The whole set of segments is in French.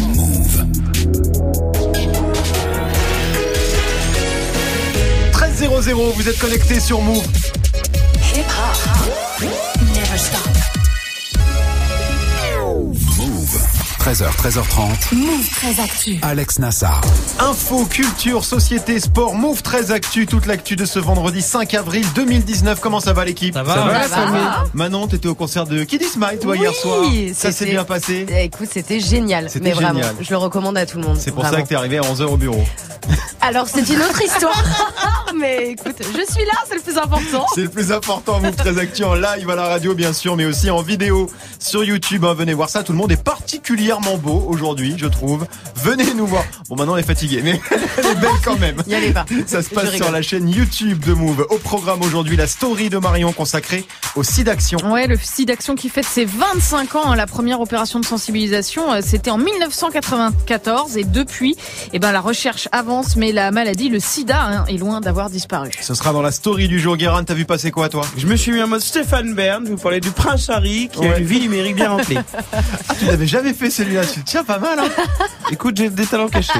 Move. 13 00, vous êtes connectés sur Move. Never stop. 13h, 13h30. Move très actu. Alex Nassar. Info, culture, société, sport, Move 13 Actu, toute l'actu de ce vendredi 5 avril 2019. Comment ça va l'équipe Ça va Ça va. Samy Manon, t'étais au concert de Kiddy Smile toi hier Oui, soir. Ça s'est bien passé Écoute, c'était génial. C'était Mais vraiment, génial. je le recommande à tout le monde. C'est pour Vraiment. ça que t'es arrivé à 11h au bureau. Alors, c'est une autre histoire. mais écoute, je suis là, c'est le plus important. C'est le plus important, Move 13 Actu en live à la radio bien sûr, mais aussi en vidéo sur YouTube. hein. venez voir ça, tout le monde est particulièrement beau aujourd'hui, je trouve. Venez nous voir. Bon, maintenant elle est fatiguée, mais elle est belle quand même. Y allez pas. Ça se passe sur la chaîne YouTube de Move. Au programme aujourd'hui, la story de Marion consacrée au SIDAction. Ouais, le SIDAction qui fête ses 25 ans, hein, la première opération de sensibilisation, euh, c'était en 1994 et depuis, eh ben la recherche avance, mais la maladie, le SIDA, hein, est loin d'avoir disparu. Ce sera dans la story du jour. Guérin, t'as vu passer quoi toi? Je me suis mis en mode Stéphane Bern, je vous parlais du prince Harry qui a Ouais. une vie numérique bien remplie. Ah, tu l'avais jamais fait tiens pas mal, hein Écoute, j'ai des talents cachés.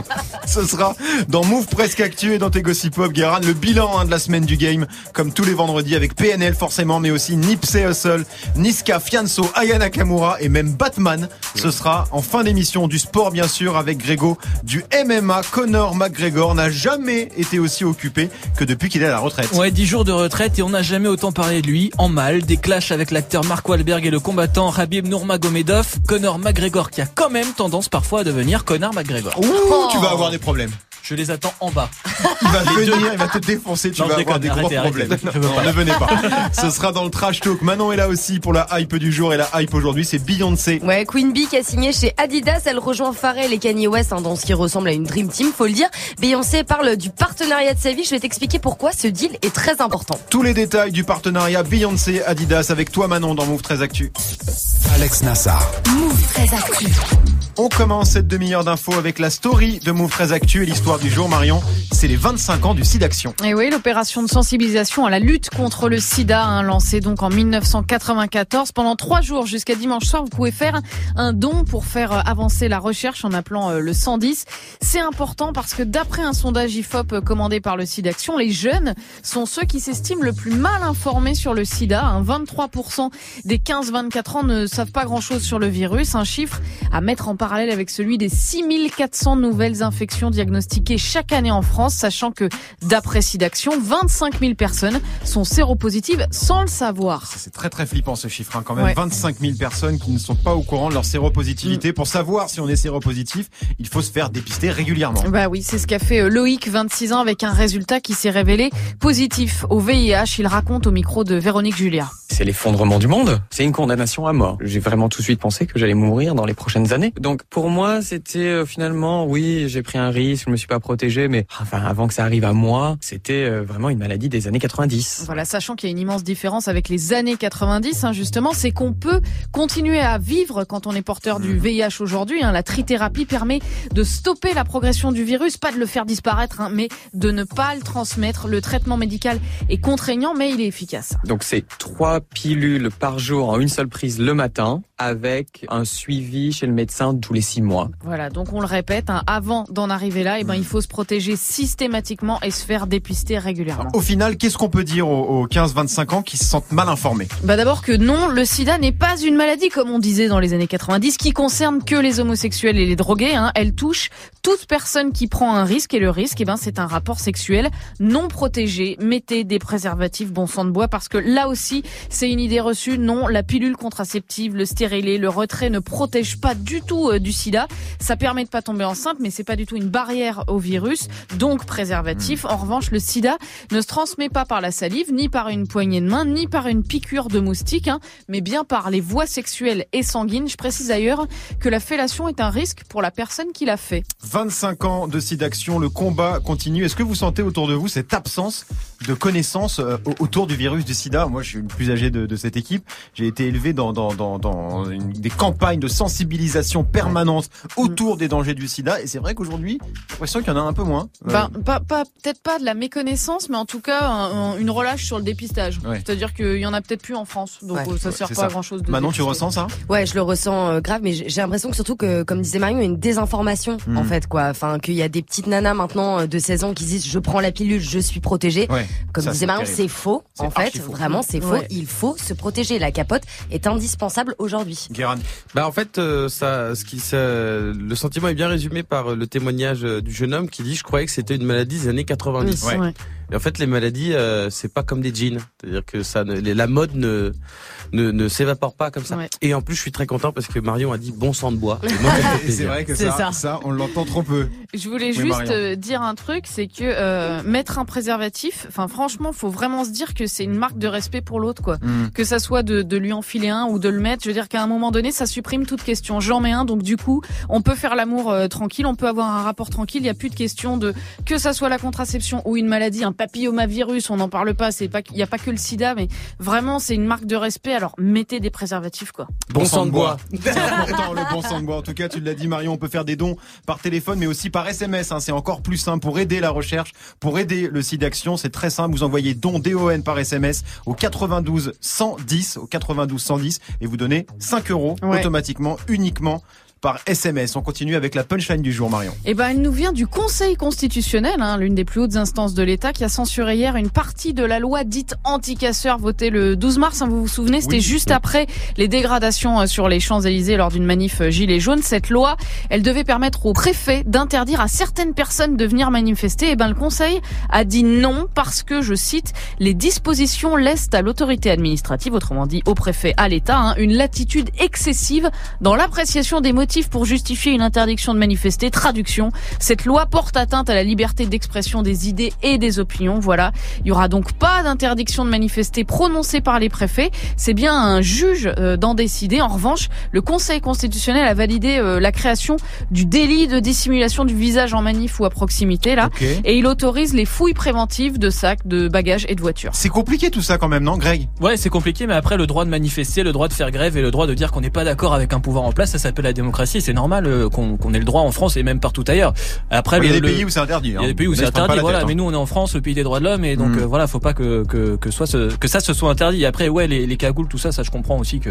Ce sera dans Move Presque Actu et dans tes Gossip Pop, Guérin, le bilan hein, de la semaine du game, comme tous les vendredis avec PNL forcément, mais aussi Nipsey Hussle, Niska, Fianso, Aya Nakamura et même Batman. Ce sera en fin d'émission du sport bien sûr avec Grégo du MMA. Conor McGregor n'a jamais été aussi occupé que depuis qu'il est à la retraite. Ouais, 10 jours de retraite et on n'a jamais autant parlé de lui. En mal, des clashs avec l'acteur Mark Wahlberg et le combattant Habib Nurmagomedov, Conor McGregor qui a quand même tendance parfois à devenir Conor McGregor. Ouh, Oh. tu vas avoir des problèmes. Je les attends en bas. Il va venir, il va te défoncer, tu Non, vas avoir déconne, des gros arrêtez, problèmes. arrêtez, Non, ne venez pas. Ce sera dans le trash talk. Manon est là aussi pour la hype du jour et la hype aujourd'hui, c'est Beyoncé. Ouais, Queen Bee qui a signé chez Adidas, elle rejoint Pharrell et Kanye West hein, dans ce qui ressemble à une Dream Team, faut le dire. Beyoncé parle du partenariat de sa vie, je vais t'expliquer pourquoi ce deal est très important. Tous les détails du partenariat Beyoncé Adidas avec toi Manon dans Move 13 Actu. Alex Nassar. Move très actu. On commence cette demi-heure d'infos avec la story de Move 13 Actu et l'histoire du jour Marion. C'est les 25 ans du SIDAction. Et oui, l'opération de sensibilisation à la lutte contre le sida, hein, lancée donc en 1994. Pendant trois jours jusqu'à dimanche soir, vous pouvez faire un don pour faire euh, avancer la recherche en appelant euh, le 110. C'est important parce que d'après un sondage IFOP euh, commandé par le SIDAction, les jeunes sont ceux qui s'estiment le plus mal informés sur le sida. hein. 23% des 15-24 ans ne savent pas grand-chose sur le virus. Un chiffre à mettre en parallèle avec celui des 6400 nouvelles infections diagnostiquées chaque année en France, sachant que d'après SIDAction, 25 000 personnes sont séropositives sans le savoir. C'est très très flippant ce chiffre hein, quand même. Ouais. 25 000 personnes qui ne sont pas au courant de leur Mm. séropositivité. Pour savoir si on est séropositif, il faut se faire dépister régulièrement. Bah oui, c'est ce qu'a fait euh, Loïc, 26 ans, avec un résultat qui s'est révélé positif au VIH. Il raconte au micro de Véronique Julia. C'est l'effondrement du monde. C'est une condamnation à mort. J'ai vraiment tout de suite pensé que j'allais mourir dans les prochaines années. Donc pour moi, c'était euh, finalement, oui, j'ai pris un risque, je me suis pas protégé, mais enfin avant que ça arrive à moi, c'était euh, vraiment une maladie des années 90. Voilà, sachant qu'il y a une immense différence avec les années 90, hein, justement, c'est qu'on peut continuer à vivre quand on est porteur du VIH aujourd'hui. hein. La trithérapie permet de stopper la progression du virus, pas de le faire disparaître, hein, mais de ne pas le transmettre. Le traitement médical est contraignant, mais il est efficace. Donc c'est trois pilules par jour en une seule prise le matin, avec un suivi chez le médecin tous les six mois. Voilà, donc on le répète, hein, avant d'en arriver là, eh ben, il faut se protéger systématiquement et se faire dépister régulièrement. Au final, qu'est-ce qu'on peut dire aux, aux 15-25 ans qui se sentent mal informés? Bah d'abord que non, le sida n'est pas une maladie comme on disait dans les années 90 qui concerne que les homosexuels et les drogués. Hein. Elle touche toute personne qui prend un risque et le risque, eh ben, c'est un rapport sexuel non protégé. Mettez des préservatifs bon sang de bois parce que là aussi c'est une idée reçue. Non, la pilule contraceptive, le stérilet, le retrait ne protège pas du tout euh, du sida. Ça permet de pas tomber enceinte, mais c'est pas du tout une barrière au virus. Donc préservatif. En revanche, le sida ne se transmet pas par la salive, ni par une poignée de main, ni par une piqûre de moustique, hein, mais bien par les voies sexuelles et sanguines. Je précise d'ailleurs que la fellation est un risque pour la personne qui l'a fait. 25 ans de SIDAction, le combat continue. Est-ce que vous sentez autour de vous cette absence de connaissances euh, au- autour du virus du sida? Moi, je suis le plus âgé de, de cette équipe. J'ai été élevé dans, dans, dans, dans une- des campagnes de sensibilisation permanente autour des dangers du sida. Et c'est vrai qu'aujourd'hui, j'ai l'impression qu'il y en a un peu moins. Euh, Ben, pas, pas, peut-être pas de la méconnaissance, mais en tout cas, un- un- une relâche sur le dépistage. Ouais. C'est-à-dire qu'il y en a peut-être plus en France. Donc, Ouais. euh, ça sert pas ça. à grand chose de Manon, tu ressens ça Ouais, je le ressens euh, grave, mais j'ai l'impression que surtout que, comme disait Marion, il y a une désinformation Mm. en fait, quoi. Enfin, qu'il y a des petites nanas maintenant de 16 ans qui disent je prends la pilule, je suis protégée. Ouais. Comme Ça, disait Marion, c'est faux. En fait, faux. vraiment, c'est faux. Ouais. Il faut se protéger. La capote est indispensable aujourd'hui. Guérin. Bah en fait, euh, ça, ce qui, le sentiment est bien résumé par le témoignage euh, du jeune homme qui dit, je croyais que c'était une maladie des années 90. Ouais. Ouais. Et en fait, les maladies, euh, c'est pas comme des jeans. C'est-à-dire que ça, ne, la mode ne ne, ne s'évapore pas comme ça. Ouais. Et en plus, je suis très content parce que Marion a dit bon sang de bois. C'est vrai que C'est ça, ça. ça, on l'entend trop peu. Je voulais Oui, juste Marion. euh, dire un truc, c'est que euh, mettre un préservatif, enfin franchement, faut vraiment se dire que c'est une marque de respect pour l'autre, quoi. Mm. Que ça soit de, de lui enfiler un ou de le mettre, je veux dire qu'à un moment donné, ça supprime toute question. J'en mets un, donc du coup, on peut faire l'amour euh, tranquille, on peut avoir un rapport tranquille. Il y a plus de question de que ça soit la contraception ou une maladie, un papillomavirus, on n'en parle pas. C'est pas, il y a pas que le SIDA, mais vraiment, c'est une marque de respect. Alors mettez des préservatifs, quoi. Bon sang de bois. C'est important le bon sang de bois. En tout cas, tu l'as dit Marion, on peut faire des dons par téléphone mais aussi par SMS. hein. C'est encore plus simple pour aider la recherche, pour aider le site d'action. C'est très simple. Vous envoyez don DON par SMS au 92 110 au 92 110 et vous donnez 5 euros Ouais. automatiquement uniquement par SMS. On continue avec la punchline du jour Marion. Eh ben, elle nous vient du Conseil constitutionnel, hein, l'une des plus hautes instances de l'État, qui a censuré hier une partie de la loi dite anti-casseurs votée le 12 mars. hein, vous vous souvenez, c'était Oui. juste après les dégradations euh, sur les Champs-Élysées lors d'une manif euh, Gilets jaunes. Cette loi, elle devait permettre au préfet d'interdire à certaines personnes de venir manifester. Eh ben, le Conseil a dit non parce que, je cite, les dispositions laissent à l'autorité administrative, autrement dit au préfet, à l'État, hein, une latitude excessive dans l'appréciation des motifs pour justifier une interdiction de manifester. Traduction, cette loi porte atteinte à la liberté d'expression des idées et des opinions. Voilà, il y aura donc pas d'interdiction de manifester prononcée par les préfets. C'est bien un juge euh, d'en décider. En revanche, le Conseil constitutionnel a validé euh, la création du délit de dissimulation du visage en manif ou à proximité là. Et il autorise les fouilles préventives de sacs, de bagages et de voitures. C'est compliqué tout ça quand même, non, Greg? Ouais, c'est compliqué, mais après, le droit de manifester, le droit de faire grève et le droit de dire qu'on n'est pas d'accord avec un pouvoir en place, ça s'appelle la démocratie. C'est normal euh, qu'on ait le droit en France et même partout ailleurs. Après, Il y a des le- pays où c'est interdit. il y a des pays où c'est interdit, voilà. Mais nous, on est en France, le pays des droits de l'homme, et donc Mm. euh, voilà, faut pas que que que soit ce- que ça se soit interdit. Après, ouais, les, les cagoules, tout ça, ça je comprends aussi que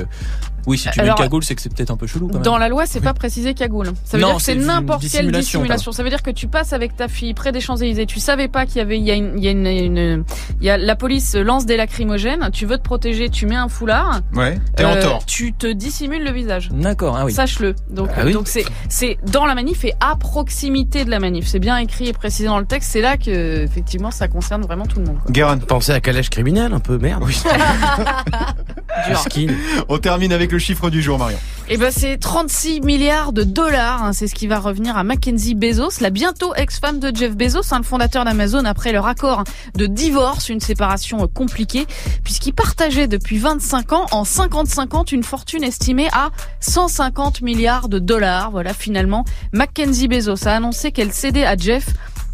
oui, si tu mets cagoule, c'est que c'est peut-être un peu chelou. Quand même. Dans la loi, c'est pas précisé cagoule. Ça veut Non, dire que c'est n'importe quelle dissimulation. Ça veut dire que tu passes avec ta fille près des Champs-Élysées, tu savais pas qu'il y avait, il y a une, il y a une, une- il y a la police lance des lacrymogènes, tu veux te protéger, tu mets un foulard, Ouais. T'es en euh, tort. tu te dissimules le visage. D'accord, ah oui. Sache-le. Donc, Ah oui. donc c'est, c'est dans la manif et à proximité de la manif. C'est bien écrit et précisé dans le texte. C'est là que, effectivement, ça concerne vraiment tout le monde. Guérin. Pensez à calèche criminel un peu, merde. Oui. Dur. Skin. On termine avec le chiffre du jour, Marion. Eh ben, c'est 36 milliards de dollars. hein, c'est ce qui va revenir à Mackenzie Bezos, la bientôt ex-femme de Jeff Bezos, hein, le fondateur d'Amazon, après leur accord de divorce, une séparation euh, compliquée, puisqu'ils partageaient depuis 25 ans, en 50-50, une fortune estimée à 150 milliards de dollars. Voilà, finalement, Mackenzie Bezos a annoncé qu'elle cédait à Jeff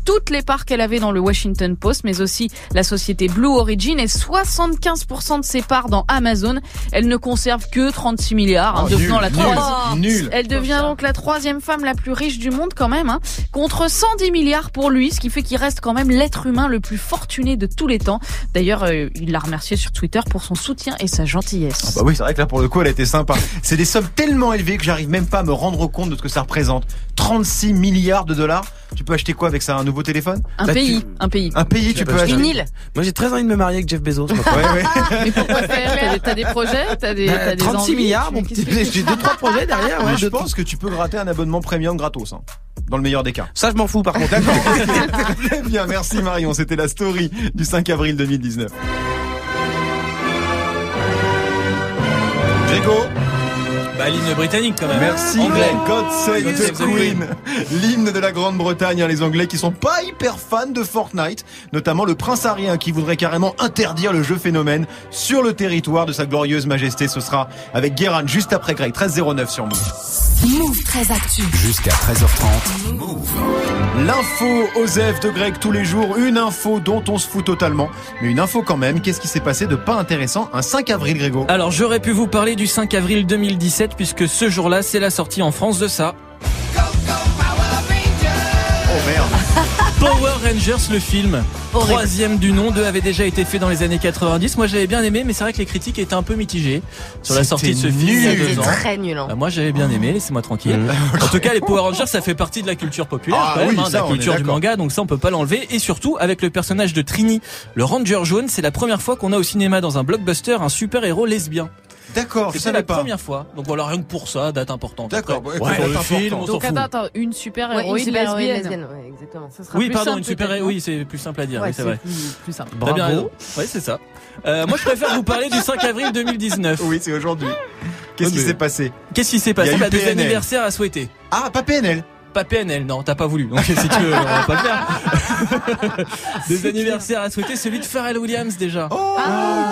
toutes les parts qu'elle avait dans le Washington Post, mais aussi la société Blue Origin et 75% de ses parts dans Amazon. Elle ne conserve que 36 milliards, hein, Oh, devenant nul, la troisième. nul. Elle devient donc la troisième femme la plus riche du monde quand même, hein, contre 110 milliards pour lui, ce qui fait qu'il reste quand même l'être humain le plus fortuné de tous les temps. D'ailleurs, euh, il l'a remercié sur Twitter pour son soutien et sa gentillesse. Ah bah oui, c'est vrai que là pour le coup elle était sympa. C'est des sommes tellement élevées que j'arrive même pas à me rendre compte de ce que ça représente. 36 milliards de dollars. Tu peux acheter quoi avec ça Un nouveau téléphone Un Bah, pays, tu- un pays. Un pays, tu peux peux acheter. Une île. Moi, j'ai très envie de me marier avec Jeff Bezos. Ouais, ouais. Mais pourquoi faire T'as des, t'as des projets T'as des, Euh, t'as des 36 envies milliards, mon petit. que- J'ai deux trois projets derrière. Ouais, Mais je pense que tu peux gratter un abonnement premium gratos. hein. Dans le meilleur des cas. Ça, je m'en fous par contre. D'accord. Très bien, merci Marion. C'était la story du 5 avril 2019. Grégo, Bah, l'hymne britannique quand même. merci. Anglais. God save God the save the Queen. L'hymne de la Grande-Bretagne. hein, les Anglais qui sont pas hyper fans de Fortnite, notamment le prince Harry hein, qui voudrait carrément interdire le jeu phénomène sur le territoire de sa glorieuse majesté. Ce sera avec Guérin juste après Greg 1309 sur Move. Move très actu. Jusqu'à 13h30. Move. L'info Osef de Greg tous les jours, une info dont on se fout totalement, mais une info quand même. Qu'est-ce qui s'est passé de pas intéressant un 5 avril, Grégo? Alors j'aurais pu vous parler du 5 avril 2017 2017 puisque ce jour-là, c'est la sortie en France de ça. Oh merde. Power Rangers, le film. Horrible. Troisième du nom, deux avait déjà été fait dans les années 90. Moi, j'avais bien aimé, mais c'est vrai que les critiques étaient un peu mitigées sur la sortie de ce film il y a nul. deux C'est ans. très nul. hein. Bah, moi j'avais bien aimé, laissez-moi tranquille. En tout cas, les Power Rangers, ça fait partie de la culture populaire, Ah quand même, oui, hein, de la culture du manga, donc ça on peut pas l'enlever. Et surtout, avec le personnage de Trini, le Ranger jaune, c'est la première fois qu'on a au cinéma dans un blockbuster un super héros lesbien. D'accord, je savais la pas. première fois. Donc voilà, rien que pour ça, date importante. D'accord, ouais, date film, on importante. s'en Donc fout. attends, attends, une super Ouais, une héroïne super héroïne lesbienne. lesbienne, ouais, exactement. Ça sera Oui, plus pardon, simple, une super peut-être, oui, c'est plus simple à dire, Ouais, oui, c'est vrai. Plus, plus simple. Très bien raison. Ouais, c'est ça. Euh, moi, je préfère vous parler du 5 avril 2019. Oui, c'est aujourd'hui. Qu'est-ce Ouais, qui s'est passé? Qu'est-ce qui s'est Il y a passé eu Bah, Des PNL. anniversaires à souhaiter. Ah, pas PNL. Pas PNL, non, t'as pas voulu. Donc si tu veux, on va pas le faire. Des anniversaires à souhaiter, celui de Pharrell Williams déjà. Oh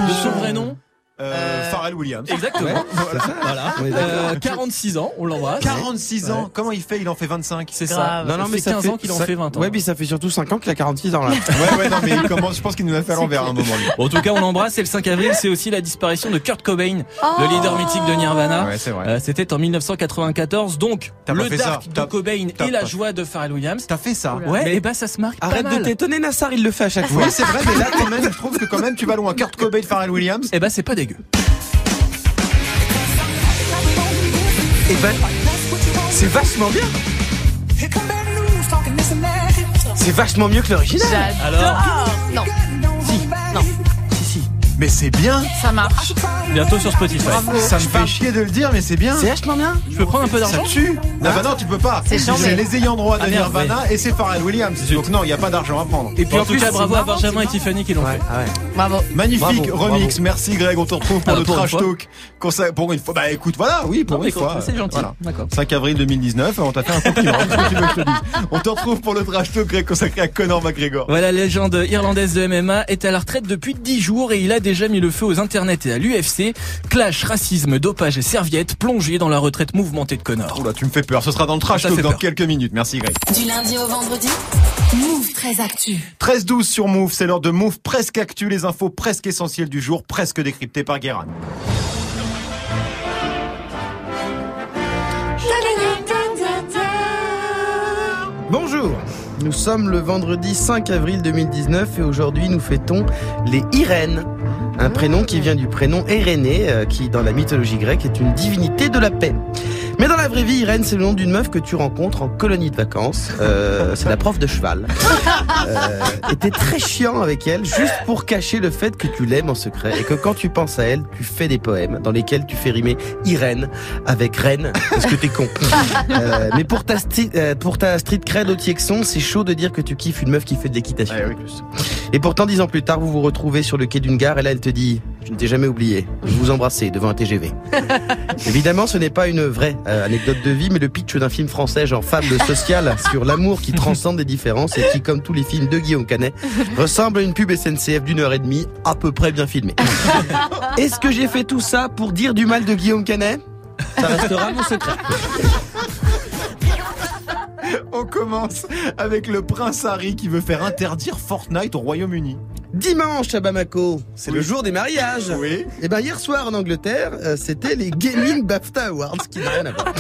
de son vrai nom euh, Pharrell Williams. Exactement. Voilà. On est d'accord. Euh, 46 ans, on l'embrasse. 46 ans. Comment il fait? Il en fait 25. C'est ça. Non, non, mais ça ça fait 15 ans qu'il en ça- fait 20 ans. Ouais, mais ça fait surtout 5 ans qu'il a 46 ans là. Ouais, ouais, non, mais il commence, je pense qu'il nous a fait à l'envers à un moment. lui. En tout cas, on l'embrasse. Et le 5 avril, c'est aussi la disparition de Kurt Cobain, le leader mythique de Nirvana. Ouais, c'est vrai. Euh, C'était en 1994. Donc, le dark de Cobain et la joie de Pharrell Williams. T'as fait ça Ouais, Mais- et bah ça se marque Arrête de t'étonner, Nassar, il le fait à chaque fois. Oui, c'est vrai, mais là, quand même, je trouve que quand même, tu vas loin. Kurt Cobain, Pharrell Williams. Et bah c'est pas dégueu. Et ben, c'est vachement bien. C'est vachement mieux que l'original. Alors, Non. Si, si. Mais c'est bien. Ça marche. bientôt sur Spotify. Ça me fait chier de le dire, mais c'est bien. C'est vachement bien. Je peux prendre un peu Ça d'argent tue. Non, bah non, tu peux pas. C'est les ayants droit de Ah, merde, Nirvana et c'est Pharrell Williams. Donc non, il n'y a pas d'argent à prendre. Et puis en, tout plus, cas, bravo à Benjamin et Tiffany qui l'ont fait. Ah ouais. Bravo. Magnifique Bravo, remix. Merci Greg, on te retrouve pour Ah, le pour trash talk. Consa- Pour une fois. Bah écoute, voilà, oui, pour Non, une fois. C'est gentil. Voilà. D'accord. 5 avril 2019, on t'a fait un compliment. On te retrouve pour le trash talk Greg consacré à Conor McGregor. Voilà, la légende irlandaise de MMA est à la retraite depuis 10 jours et il a déjà mis le feu aux internets et à l'UFC. Clash, racisme, dopage et serviettes plongés dans la retraite mouvementée de Conor. Oula, tu me fais peur. Ce sera dans le trash fait dans peur. quelques minutes. Merci Greg. Du lundi au vendredi, Move très actu. 13-12 sur Move, c'est l'heure de Move presque actu, les infos presque essentielles du jour, presque décryptées par Guérin. Bonjour, nous sommes le vendredi 5 avril 2019 et aujourd'hui nous fêtons les Irènes. Un prénom qui vient du prénom Irénée, euh, qui dans la mythologie grecque est une divinité de la paix. Mais dans la vraie vie, Irène, c'est le nom d'une meuf que tu rencontres en colonie de vacances. Euh, c'est la prof de cheval. Euh, et t'es très chiant avec elle, juste pour cacher le fait que tu l'aimes en secret et que quand tu penses à elle, tu fais des poèmes dans lesquels tu fais rimer Irène avec reine, parce que t'es con. Euh, mais pour ta, pour ta street cred au Tiexon, c'est chaud de dire que tu kiffes une meuf qui fait de l'équitation. Oui. Et pourtant, dix ans plus tard, vous vous retrouvez sur le quai d'une gare et là, elle te dit Je ne t'ai jamais oublié. Je vous embrassais devant un TGV. Évidemment, ce n'est pas une vraie euh, anecdote de vie, mais le pitch d'un film français genre fable sociale sur l'amour qui transcende les différences et qui, comme tous les films de Guillaume Canet, ressemble à une pub SNCF d'une heure et demie, à peu près bien filmée. Est-ce que j'ai fait tout ça pour dire du mal de Guillaume Canet? Ça restera mon secret. On commence avec le prince Harry qui veut faire interdire Fortnite au Royaume-Uni. Dimanche à Bamako, c'est le jour des mariages. Oui. Et ben hier soir en Angleterre, euh, c'était les Gaming BAFTA Awards, qui n'a rien à voir.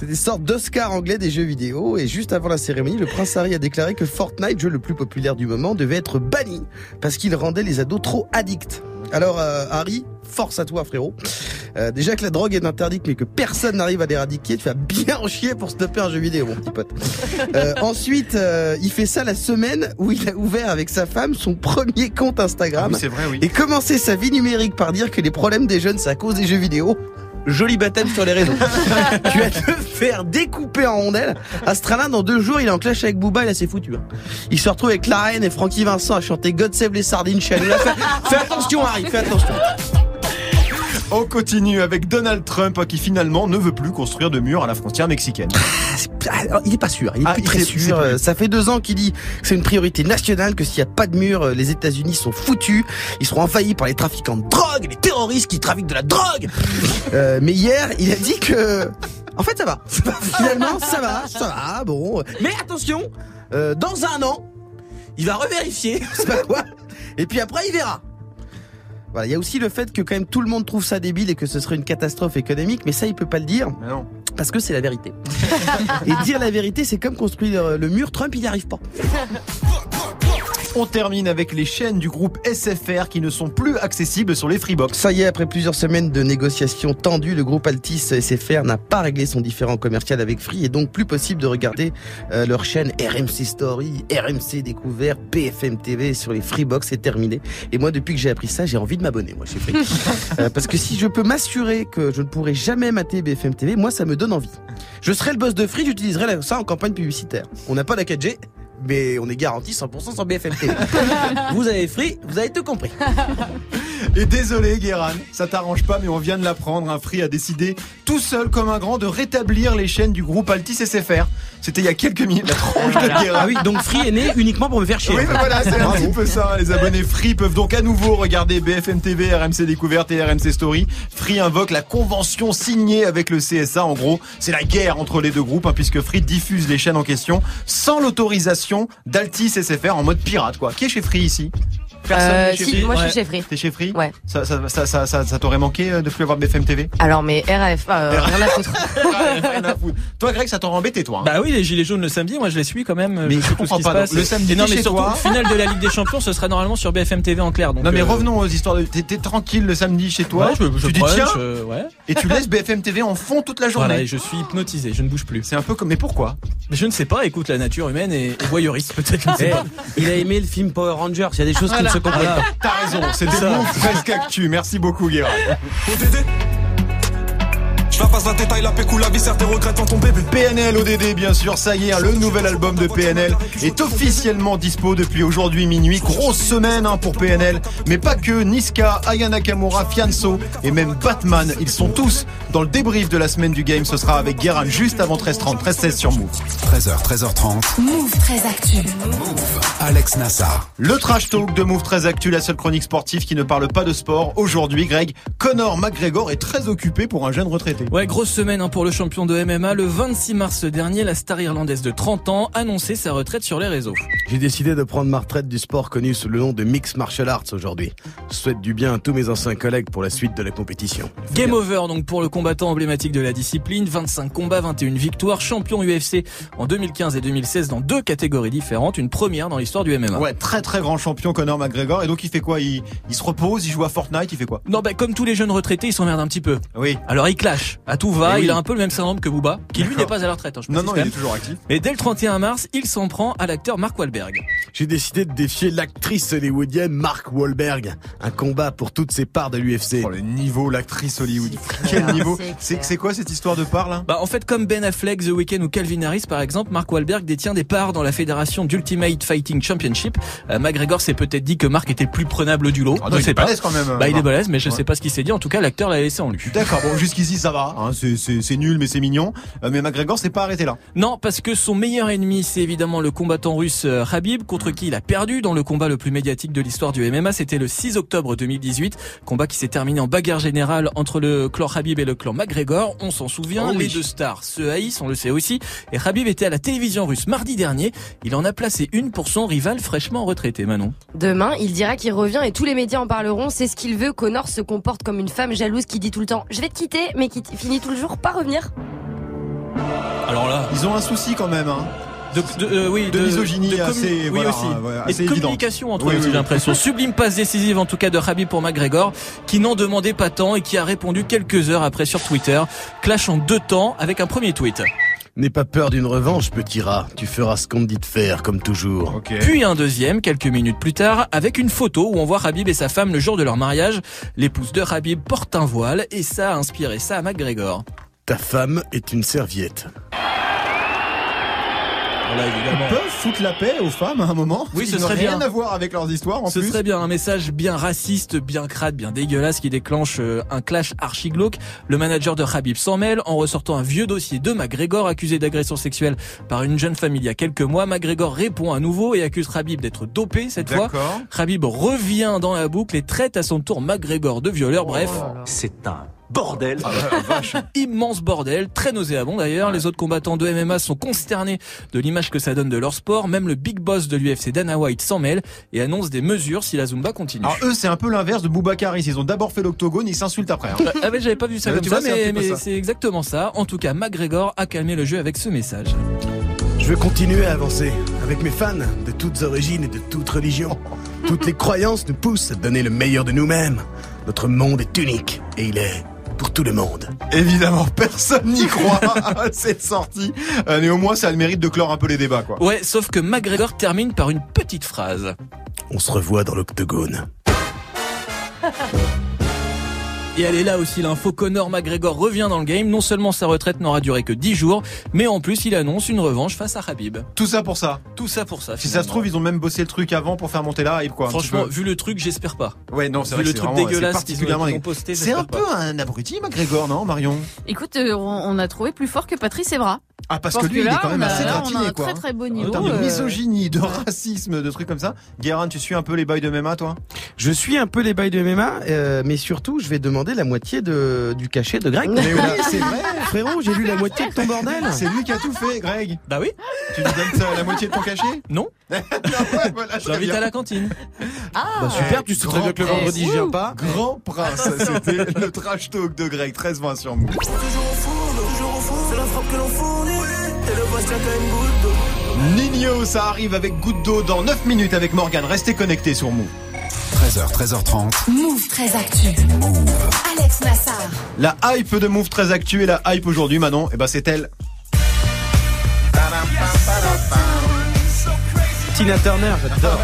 C'est des sortes d'Oscars anglais des jeux vidéo. Et juste avant la cérémonie, le prince Harry a déclaré que Fortnite, jeu le plus populaire du moment, devait être banni parce qu'il rendait les ados trop addicts. Alors euh, Harry, force à toi frérot. Euh, déjà que la drogue est interdite mais que personne n'arrive à l'éradiquer, tu vas bien en chier pour stopper un jeu vidéo mon petit pote. Euh, ensuite, euh, il fait ça la semaine où il a ouvert avec sa femme son premier compte Ah Instagram oui, c'est vrai, oui. et commencer sa vie numérique par dire que les problèmes des jeunes c'est à cause des jeux vidéo. Joli baptême sur les réseaux. tu vas te faire découper en rondelles. Astralin, dans deux jours, il est en clash avec Booba, il a s'est foutu. hein. Il se retrouve avec la reine et Francky Vincent à chanter God Save les sardines chez fais attention, Harry, fais attention. On continue avec Donald Trump qui finalement ne veut plus construire de mur à la frontière mexicaine. Ah, alors, il est pas sûr, il est Ah, plus très sûr. plus. Euh, Ça fait deux ans qu'il dit que c'est une priorité nationale, que s'il n'y a pas de mur, euh, les États-Unis sont foutus. Ils seront envahis par les trafiquants de drogue, les terroristes qui trafiquent de la drogue. Euh, mais hier, il a dit que, en fait, ça va. Finalement, ça va, ça va. Bon, mais attention, euh, dans un an, il va revérifier, c'est pas quoi. Et puis après, il verra. Voilà, il y a aussi le fait que quand même tout le monde trouve ça débile et que ce serait une catastrophe économique, mais ça il peut pas le dire Mais non. parce que c'est la vérité. et dire la vérité, c'est comme construire le mur. Trump, il n'y arrive pas. On termine avec les chaînes du groupe SFR qui ne sont plus accessibles sur les Freebox. Ça y est, après plusieurs semaines de négociations tendues, le groupe Altis SFR n'a pas réglé son différend commercial avec Free et donc plus possible de regarder euh, leur chaîne RMC Story, RMC Découvert, BFM TV sur les Freebox, c'est terminé. Et moi, depuis que j'ai appris ça, j'ai envie de m'abonner, moi, chez Free. Euh, parce que si je peux m'assurer que je ne pourrai jamais mater BFM TV, moi, ça me donne envie. Je serai le boss de Free, j'utiliserai ça en campagne publicitaire. On n'a pas la 4G, mais on est garanti 100% sur BFM TV. vous avez Free, vous avez tout compris. Et désolé Guéran, ça t'arrange pas mais on vient de l'apprendre, un Free a décidé tout seul comme un grand de rétablir les chaînes du groupe Altis SFR. C'était il y a quelques minutes la tronche de Guéran. Ah oui, donc Free est né uniquement pour me faire chier. Oui, mais voilà, c'est un petit peu ça. Les abonnés Free peuvent donc à nouveau regarder BFM TV, RMC Découverte et RMC Story. Free invoque la convention signée avec le CSA. En gros, c'est la guerre entre les deux groupes, hein, puisque Free diffuse les chaînes en question sans l'autorisation d'Altis SFR en mode pirate, quoi. Qui est chez Free ici? Personne Euh, n'est chez si, Free moi je suis chez Free. T'es chez Free Ouais. Ça, ça, ça, ça, ça, ça t'aurait manqué euh, de plus avoir BFM TV Alors mais RF, euh, rien à foutre. Rien à foutre. Toi, Greg, ça t'aurait embêté, toi. hein Bah oui, les gilets jaunes le samedi, moi je les suis quand même. Mais je je sais tout comprends ce qui se pas, passe. donc, le samedi, Et non, t'es mais chez surtout, toi. finale de la Ligue des Champions, ce sera normalement sur BFM TV en clair. Donc, non mais euh, revenons aux histoires de t'es t'es tranquille le samedi chez toi Ouais, je, je tu dis brunch, tiens euh, ouais. et tu laisses BFM TV en fond toute la journée Voilà, et je suis hypnotisé, je ne bouge plus. c'est un peu comme mais pourquoi? Mais je ne sais pas, écoute, la nature humaine est, est voyeuriste, peut-être, je ne sais Eh, pas. il a aimé le film Power Rangers, il y a des choses qui ne se pas. t'as raison c'était Move presque actu merci beaucoup Guérin Je la passe la détail, la pécou, la viscère, tes regrets devant ton bébé. PNL ODD bien sûr ça y est hein, le nouvel album de PNL est officiellement dispo depuis aujourd'hui minuit grosse semaine hein, pour PNL mais pas que Niska Aya Nakamura Fianso et même Batman ils sont tous dans le débrief de la semaine du game ce sera avec Guérin juste avant 13h30 13h16 sur Move 13h, 13h30. Move très actu. Alex Nassar. Le trash talk de Move très actu, la seule chronique sportive qui ne parle pas de sport. Aujourd'hui, Greg, Conor McGregor est très occupé pour un jeune retraité. Ouais, grosse semaine hein, pour le champion de MMA. Le 26 mars dernier, la star irlandaise de 30 ans annonçait sa retraite sur les réseaux. J'ai décidé de prendre ma retraite du sport connu sous le nom de Mix Martial Arts aujourd'hui. Je souhaite du bien à tous mes anciens collègues pour la suite de la compétition. Game over donc pour le combattant emblématique de la discipline. 25 combats, 21 victoires, champion UFC en 2015 et 2016 dans deux catégories différentes, une première dans l'histoire du MMA. Ouais, très très grand champion Conor McGregor. Et donc il fait quoi? Il, il se repose, il joue à Fortnite, il fait quoi? Non, bah, comme tous les jeunes retraités, ils s'emmerdent un petit peu. Oui. Alors il clash, à tout va, Eh oui. il a un peu le même syndrome que Booba, qui lui n'est pas à la retraite. hein, je Non, non, il est toujours actif. Et dès le 31 mars, il s'en prend à l'acteur Mark Wahlberg. J'ai décidé de défier l'actrice hollywoodienne Mark Wahlberg. Un combat pour toutes ses parts de l'UFC. Oh, le niveau, l'actrice Hollywood. Quel niveau C'est quoi cette histoire de part là Bah en fait comme Ben Affleck, The Weeknd ou Calvin Harris par exemple, Mark Wahlberg détient des parts dans la fédération d'Ultimate Fighting Championship. Euh, McGregor s'est peut-être dit que Mark était plus prenable du lot. Ah non, je il sais est pas. balèze quand même. Bah il est balèze, mais je Ouais. sais pas ce qu'il s'est dit. En tout cas, l'acteur l'a laissé en lui. D'accord, bon jusqu'ici ça va, hein, c'est- nul mais c'est mignon. Euh, mais McGregor s'est pas arrêté là. Non, parce que son meilleur ennemi, c'est évidemment le combattant russe euh, Khabib, contre qui il a perdu dans le combat le plus médiatique de l'histoire du MMA. C'était le 6 octobre 2018, combat qui s'est terminé en bagarre générale entre le clan Khabib et le clan McGregor. On s'en souvient, Oh oui. les deux stars se haïssent, on le sait aussi. Et Khabib était à la télévision russe mardi dernier. Il en a placé une pour son rival fraîchement retraité, Manon. Demain, il dira qu'il revient et tous les médias en parleront. C'est ce qu'il veut. Connor se comporte comme une femme jalouse qui dit tout le temps je vais te quitter, mais qui finit toujours par revenir. Alors là, Ils ont un souci quand même. Hein. de, de- euh, oui, De misogynie assez, oui voilà, aussi. Et assez de communication entre Oui, eux, oui, j'ai oui. l'impression. Sublime passe décisive en tout cas de Khabib pour McGregor, qui n'en demandait pas tant et qui a répondu quelques heures après sur Twitter. Clash en deux temps avec un premier tweet. N'aie pas peur d'une revanche, petit rat. Tu feras ce qu'on te dit de faire, comme toujours. Puis un deuxième, quelques minutes plus tard, avec une photo où on voit Khabib et sa femme le jour de leur mariage. L'épouse de Khabib porte un voile et ça a inspiré ça à McGregor. Ta femme est une serviette. Voilà, Ils peuvent foutre la paix aux femmes à un moment. Oui, ce serait rien bien. à voir avec leurs histoires en Ce plus. serait bien un message bien raciste, bien crade, bien dégueulasse qui déclenche euh, un clash archi glauque. Le manager de Khabib s'en mêle en ressortant un vieux dossier de McGregor accusé d'agression sexuelle par une jeune femme il y a quelques mois. McGregor répond à nouveau et accuse Khabib d'être dopé cette fois. D'accord. Khabib revient dans la boucle et traite à son tour McGregor de violeur. Bref, Oh là là. C'est un bordel. Immense bordel, très nauséabond d'ailleurs. Les autres combattants de MMA sont consternés de l'image que ça donne de leur sport. Même le big boss de l'UFC Dana White s'en mêle et annonce des mesures si la Zumba continue. Alors eux, c'est un peu l'inverse de Boubacar. Ils ont d'abord fait l'octogone, ils s'insultent après. hein. Ah mais j'avais pas vu ça comme tu ça, vois, mais, c'est exactement ça. En tout cas, McGregor a calmé le jeu avec ce message. Je veux continuer à avancer avec mes fans de toutes origines et de toutes religions. Toutes les croyances nous poussent à donner le meilleur de nous-mêmes. Notre monde est unique et il est pour tout le monde. Évidemment, personne n'y croit à cette sortie. Euh, mais au moins, ça a le mérite de clore un peu les débats, quoi. Ouais, sauf que McGregor termine par une petite phrase. On se revoit dans l'octogone. Et elle est là aussi l'info, Conor McGregor revient dans le game. Non seulement sa retraite n'aura duré que 10 jours, mais en plus il annonce une revanche face à Khabib. Tout ça pour ça. Tout ça pour ça. Si ça se trouve, ils ont même bossé le truc avant pour faire monter la hype, quoi. Franchement, vu le truc, j'espère pas. Ouais, non, c'est vu vrai le que c'est truc vraiment- dégueulasse c'est qu'ils ont- ont posté, C'est un peu un abruti, McGregor, non, Marion? Écoute, euh, on on a trouvé plus fort que Patrice Evra. Ah, parce que lui, il est quand même assez gratiné, quoi. très très beau En niveau. termes de euh, misogynie, de racisme, de trucs comme ça. Guérin, tu suis un peu les bails de MMA, toi? Je suis un peu les bails de MMA, euh, mais surtout, je vais demander la moitié de, du cachet de Greg. Mais oui, c'est vrai Frérot, j'ai lu la moitié de ton bordel. C'est lui qui a tout fait, Greg. Bah oui. Tu lui donnes ça, la moitié de ton cachet? Non. Ouais, voilà, très J'invite à la cantine. Bah super, tu sais très bien que le Grand vendredi, je viens pas. Grand Prince, c'était le trash talk de Greg, 13-20 sur Move. Que l'on fournit. Et le tient une goutte d'eau. Nino, ça arrive avec goutte d'eau dans 9 minutes avec Morgan. Restez connectés sur Move. 13h, 13h30. Move très actu. Alex Nassar. La hype de Move très actuelle, et la hype aujourd'hui, Manon, et ben c'est elle. Tina Turner, j'adore.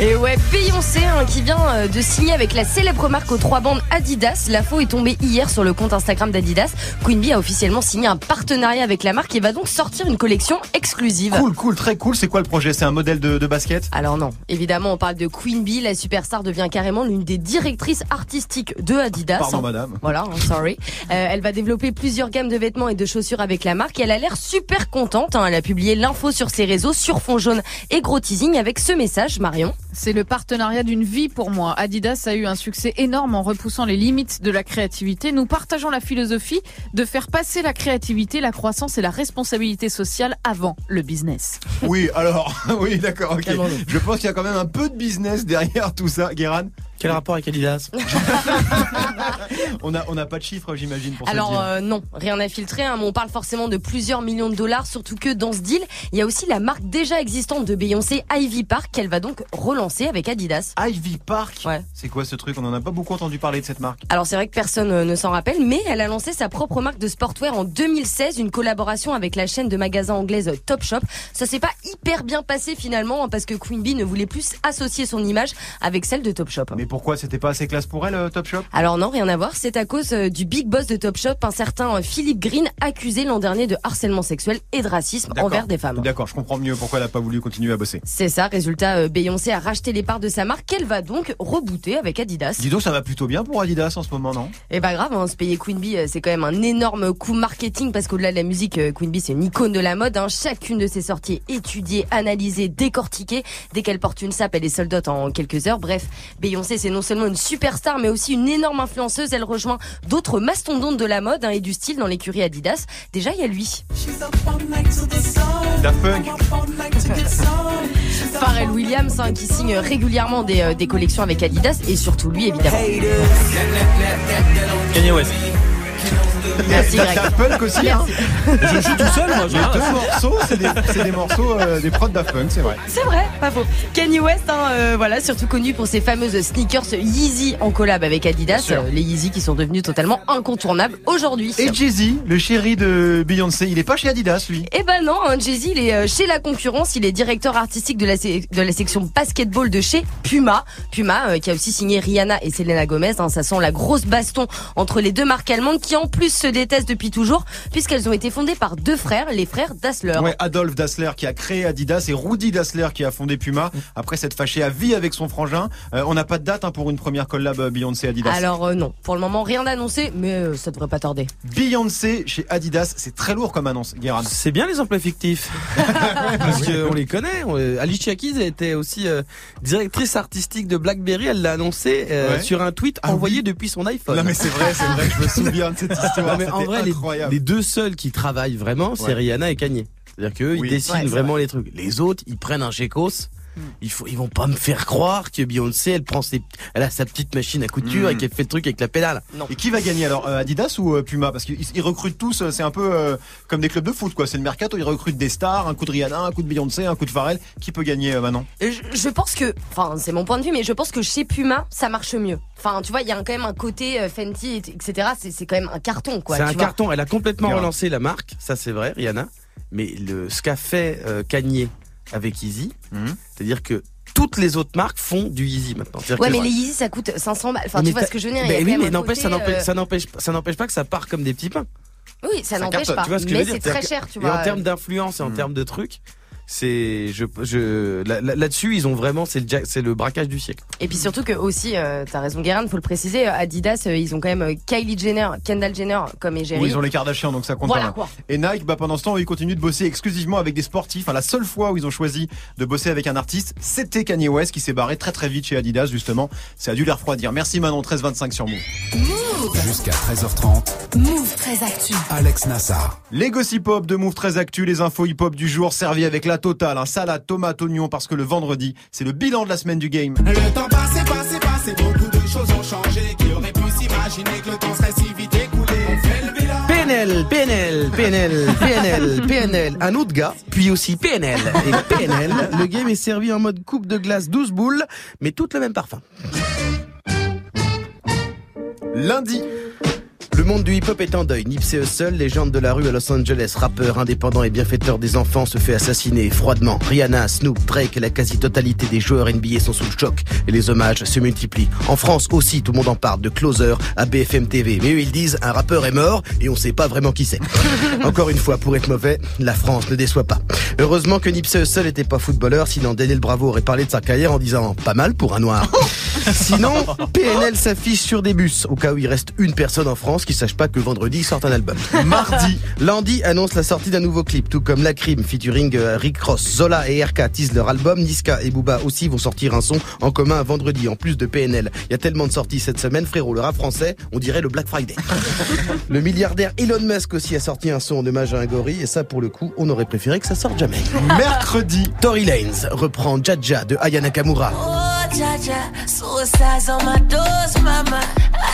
Et ouais, Beyoncé hein, qui vient euh, de signer avec la célèbre marque aux trois bandes Adidas. L'info est tombée hier sur le compte Instagram d'Adidas. Queen Bee a officiellement signé un partenariat avec la marque et va donc sortir une collection exclusive. Cool, cool, très cool. C'est quoi le projet? C'est un modèle de, de basket? Alors non, évidemment, on parle de Queen Bee. La superstar devient carrément l'une des directrices artistiques de Adidas. Pardon, madame. Voilà, hein, sorry. Euh, elle va développer plusieurs gammes de vêtements et de chaussures avec la marque et elle a l'air super contente. hein. Elle a publié l'info sur ses réseaux, sur fond jaune et gros teasing avec ce message, Marion. C'est le partenariat d'une vie pour moi. Adidas a eu un succès énorme en repoussant les limites de la créativité. Nous partageons la philosophie de faire passer la créativité, la croissance et la responsabilité sociale avant le business. Oui, alors, oui, d'accord, ok. Je pense qu'il y a quand même un peu de business derrière tout ça, Guéran. Quel rapport avec Adidas On n'a on a pas de chiffres, j'imagine, pour ce Alors deal. euh, non, rien à filtrer, hein, mais on parle forcément de plusieurs millions de dollars, surtout que dans ce deal, il y a aussi la marque déjà existante de Beyoncé, Ivy Park, qu'elle va donc relancer avec Adidas. Ivy Park Ouais. C'est quoi ce truc? On en a pas beaucoup entendu parler de cette marque. Alors c'est vrai que personne euh, ne s'en rappelle, mais elle a lancé sa propre marque de sportwear en 2016, une collaboration avec la chaîne de magasins anglaise Topshop. Ça s'est pas hyper bien passé finalement, hein, parce que Queen Bee ne voulait plus associer son image avec celle de Topshop. Mais pourquoi C'était pas assez classe pour elle, euh, Top Shop? Alors non, rien à voir, c'est à cause euh, du big boss de Topshop, un certain euh, Philippe Green, accusé l'an dernier de harcèlement sexuel et de racisme envers des femmes. D'accord, je comprends mieux pourquoi elle a pas voulu continuer à bosser. C'est ça, résultat, Beyoncé a racheté les parts de sa marque qu'elle va donc rebooter avec Adidas. Dis donc, ça va plutôt bien pour Adidas en ce moment, non? Et bah grave, hein, se payer Queen Bee, c'est quand même un énorme coup marketing parce qu'au-delà de la musique, Queen Bee c'est une icône de la mode. hein. Chacune de ses sorties est étudiée, analysée, décortiquée. Dès qu'elle porte une sape, elle est sold out en quelques heures. Bref, Beyoncé c'est non seulement une superstar mais aussi une énorme influenceuse. Elle rejoint d'autres mastodontes de la mode hein, et du style dans l'écurie Adidas. Déjà il y a lui. Daft Punk Pharrell Williams hein, qui signe régulièrement des, euh, des collections avec Adidas et surtout lui évidemment. Kanye West. Merci Greg. Daft Punk aussi, hein Je joue tout seul, moi. j'ai Les deux morceaux, c'est des, c'est des morceaux euh, des prods Daft Punk, c'est vrai. C'est vrai, pas faux. Kanye West, hein, euh, voilà, surtout connu pour ses fameuses sneakers Yeezy en collab avec Adidas, euh, les Yeezy qui sont devenus totalement incontournables aujourd'hui. Et Jay-Z, le chéri de Beyoncé, il est pas chez Adidas, lui? Eh ben non, hein, Jay-Z, il est euh, chez la concurrence, il est directeur artistique de la, de la section basketball de chez Puma. Puma, euh, qui a aussi signé Rihanna et Selena Gomez. hein, ça sent la grosse baston entre les deux marques allemandes qui en plus se détestent depuis toujours, puisqu'elles ont été fondées par deux frères, les frères Dassler. Ouais, Adolphe Dassler qui a créé Adidas et Rudy Dassler qui a fondé Puma. Après s'être fâché à vie avec son frangin, Euh, on n'a pas de date hein, pour une première collab euh, Beyoncé Adidas. Alors euh, non, pour le moment rien d'annoncé, mais euh, ça devrait pas tarder. Beyoncé chez Adidas, c'est très lourd comme annonce, Guérin. C'est bien les emplois fictifs. Parce qu'on les connaît. On- Alicia Keys était aussi euh, directrice artistique de Blackberry. Elle l'a annoncé euh, Ouais. sur un tweet Ah envoyé oui. depuis son iPhone. Non mais c'est vrai, c'est vrai, je me souviens de cette histoire. Non, mais en vrai, les, deux seuls qui travaillent vraiment, c'est Ouais. Rihanna et Kanye. C'est-à-dire qu'eux, Oui. ils dessinent Ouais, vraiment les trucs. Les autres, ils prennent un chécos. Hmm. Il faut, ils vont pas me faire croire que Beyoncé, elle prend ses, elle a sa petite machine à couture Mm. et qu'elle fait le truc avec la pédale. Et qui va gagner alors euh, Adidas ou euh, Puma? Parce qu'ils ils recrutent tous, euh, c'est un peu euh, comme des clubs de foot quoi. C'est le mercato, ils recrutent des stars, un coup de Rihanna, un coup de Beyoncé, un coup de Pharrell. Qui peut gagner euh, maintenant Je, je pense que, enfin c'est mon point de vue, mais je pense que chez Puma ça marche mieux. Enfin tu vois, il y a quand même un côté euh, Fenty, et- etc. C'est quand même un carton quoi. C'est un vois. carton. Elle a complètement relancé la marque. Ça, c'est vrai, Rihanna. Mais le, ce qu'a fait euh, Kanye avec Yeezy, Mhm. c'est-à-dire que toutes les autres marques font du Yeezy maintenant. Ouais que- mais les Yeezy ça coûte 500 balles. Enfin Mais tu vois ce que je veux dire. Ben quand oui, mais un n'empêche, ça côté, n'empêche, euh, ça n'empêche, ça n'empêche pas que ça part comme des petits pains. Oui, ça Ça n'empêche pas. tu vois ce que je veux mais c'est très cher, tu Et vois. en termes d'influence et en Mm. termes de trucs, c'est, je, je, là- là- là-dessus, ils ont vraiment, c'est le, c'est le braquage du siècle. Et puis surtout que aussi, euh, t'as raison Guérin, faut le préciser, euh, Adidas, euh, ils ont quand même euh, Kylie Jenner, Kendall Jenner comme égérie. Oui, ils ont les Kardashians donc ça compte Voilà pas. quoi. Et Nike, bah, pendant ce temps, ils continuent de bosser exclusivement avec des sportifs. Enfin, la seule fois où ils ont choisi de bosser avec un artiste, c'était Kanye West qui s'est barré très très vite chez Adidas justement. Ça a dû les refroidir. Merci Manon 1325 sur Move. Jusqu'à 13h30, Move très actu. Alex Nassar. Les gossip hop de Move très actu, les infos hip hop du jour servis avec la totale, un salade, tomate, oignon parce que le vendredi, c'est le bilan de la semaine du game. Le temps passé, passé, passé, beaucoup de choses ont changé. Qui aurait pu s'imaginer que le temps serait si vite écoulé On fait le bilan. PNL, PNL, PNL, PNL, PNL, un autre gars, puis aussi PNL. Et PNL, le game est servi en mode coupe de glace 12 boules, mais toutes le même parfum. Lundi, Le monde du hip-hop est en deuil. Nipsey Hussle, légende de la rue à Los Angeles, rappeur indépendant et bienfaiteur des enfants, se fait assassiner froidement. Rihanna, Snoop, Drake et la quasi-totalité des joueurs NBA sont sous le choc et les hommages se multiplient. En France aussi, tout le monde en parle, de Closer à BFM TV. Mais eux, ils disent un rappeur est mort et on sait pas vraiment qui c'est. Encore une fois, pour être mauvais, la France ne déçoit pas. Heureusement que Nipsey Hussle n'était pas footballeur, sinon Daniel Bravo aurait parlé de sa carrière en disant pas mal pour un noir. Sinon, PNL s'affiche sur des bus, au cas où il reste une personne en France qui sache pas que vendredi ils sortent un album. Mardi, Landy annonce la sortie d'un nouveau clip, tout comme La Crime featuring euh, Rick Ross. Zola et RK teasent leur album, Niska et Booba aussi vont sortir un son en commun vendredi, en plus de PNL. Il y a tellement de sorties cette semaine, frérot, le rap français, on dirait le Black Friday. le milliardaire Elon Musk aussi a sorti un son en hommage à un gorille, et ça pour le coup, on aurait préféré que ça sorte jamais. mercredi, Tory Lanez reprend Jaja de Aya Nakamura. Oh, Jaja,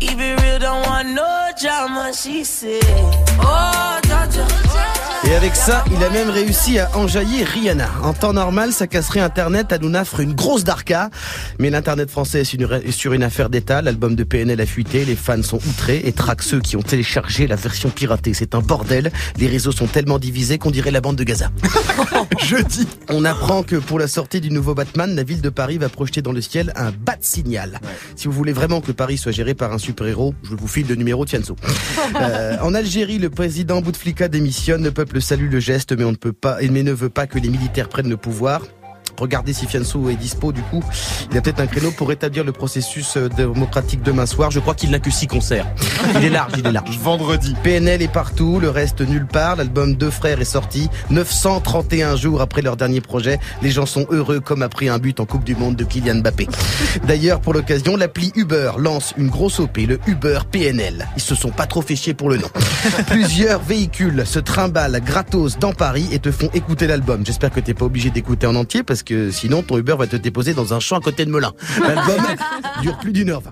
Keep it real, don't want no drama. She said, Oh. Et avec ça, il a même réussi à enjailler Rihanna. En temps normal, ça casserait Internet à nous nafre une grosse darka. Mais l'Internet français est sur une, est sur une affaire d'État. L'album de PNL a fuité, les fans sont outrés et traquent ceux qui ont téléchargé la version piratée. C'est un bordel. Les réseaux sont tellement divisés qu'on dirait la bande de Gaza. jeudi, On apprend que pour la sortie du nouveau Batman, la ville de Paris va projeter dans le ciel un bat signal. Si vous voulez vraiment que Paris soit géré par un super-héros, je vous file le numéro Fianso. Euh, en Algérie, le président Bouteflika démissionne, le peuple salue le geste, mais on ne peut pas, mais ne veut pas que les militaires prennent le pouvoir. Regardez si Fianso est dispo du coup. Il a peut-être un créneau pour rétablir le processus euh, démocratique demain soir. Je crois qu'il n'a que six concerts. Il est large, il est large. vendredi, PNL est partout, le reste nulle part. L'album Deux Frères est sorti 931 jours après leur dernier projet. Les gens sont heureux comme après un but en Coupe du Monde de Kylian Mbappé. D'ailleurs, pour l'occasion, l'appli Uber lance une grosse OP, le Uber PNL. Ils se sont pas trop fait chier pour le nom. Plusieurs véhicules se trimballent gratos dans Paris et te font écouter l'album. J'espère que t'es pas obligé d'écouter en entier parce que sinon ton Uber va te déposer dans un champ à côté de Melun. L'album dure plus d'une heure.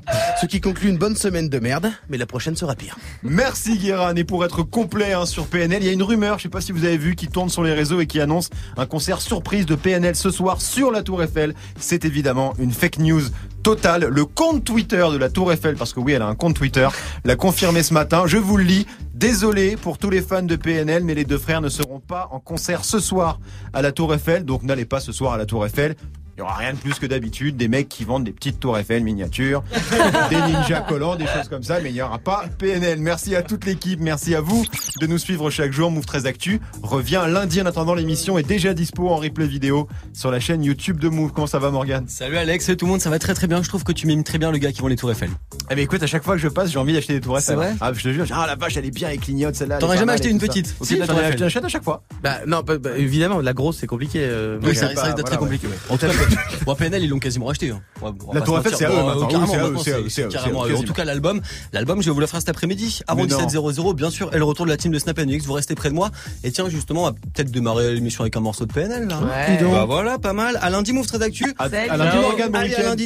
Ce qui conclut une bonne semaine de merde, mais la prochaine sera pire. Merci Guérin. Et pour être complet hein, sur PNL, il y a une rumeur, je sais pas si vous avez vu, qui tourne sur les réseaux et qui annonce un concert surprise de PNL ce soir sur la Tour Eiffel. C'est évidemment une fake news totale. Le compte Twitter de la Tour Eiffel, parce que oui, elle a un compte Twitter, l'a confirmé ce matin. Je vous le lis. Désolé pour tous les fans de PNL, mais les deux frères ne seront pas en concert ce soir à la Tour Eiffel. Donc n'allez pas ce soir à la Tour Eiffel. Il y aura rien de plus que d'habitude, des mecs qui vendent des petites tours Eiffel miniatures, des ninjas collants, des choses comme ça, mais il n'y aura pas PNL. Merci à toute l'équipe, merci à vous de nous suivre chaque jour. Move 13 Actu revient lundi en attendant l'émission est déjà dispo en replay vidéo sur la chaîne YouTube de Move. Comment ça va Morgan Salut Alex, salut tout le monde, ça va très très bien. Je trouve que tu mimes très bien le gars qui vend les tours Eiffel. Eh ben écoute, à chaque fois que je passe, j'ai envie d'acheter des tours Eiffel. C'est vrai? Ah, je te jure, ah la vache, elle est bien, elle clignote celle-là. T'aurais pas jamais acheté et une petite Si, j'en t'en ai achètes à chaque fois. Bah non, bah, bah, évidemment, la grosse c'est compliqué. euh, Oui, ça, risque d'être très compliqué. ouais. Bon, PNL, ils l'ont quasiment acheté. hein. Ouais, La Tour Eiffel, c'est à eux, Bon, maintenant. Carrément, c'est En tout cas, l'album, l'album, je vais vous l'offrir cet après-midi, avant Mais non. 17.00, bien sûr, et le retour de la team de Snap NX. Vous restez près de moi. Et tiens, justement, on va peut-être démarrer l'émission avec un morceau de PNL, là. Ouais. Bah voilà, pas mal. À lundi, Move très actu. À, lundi, Morgan, bon lundi.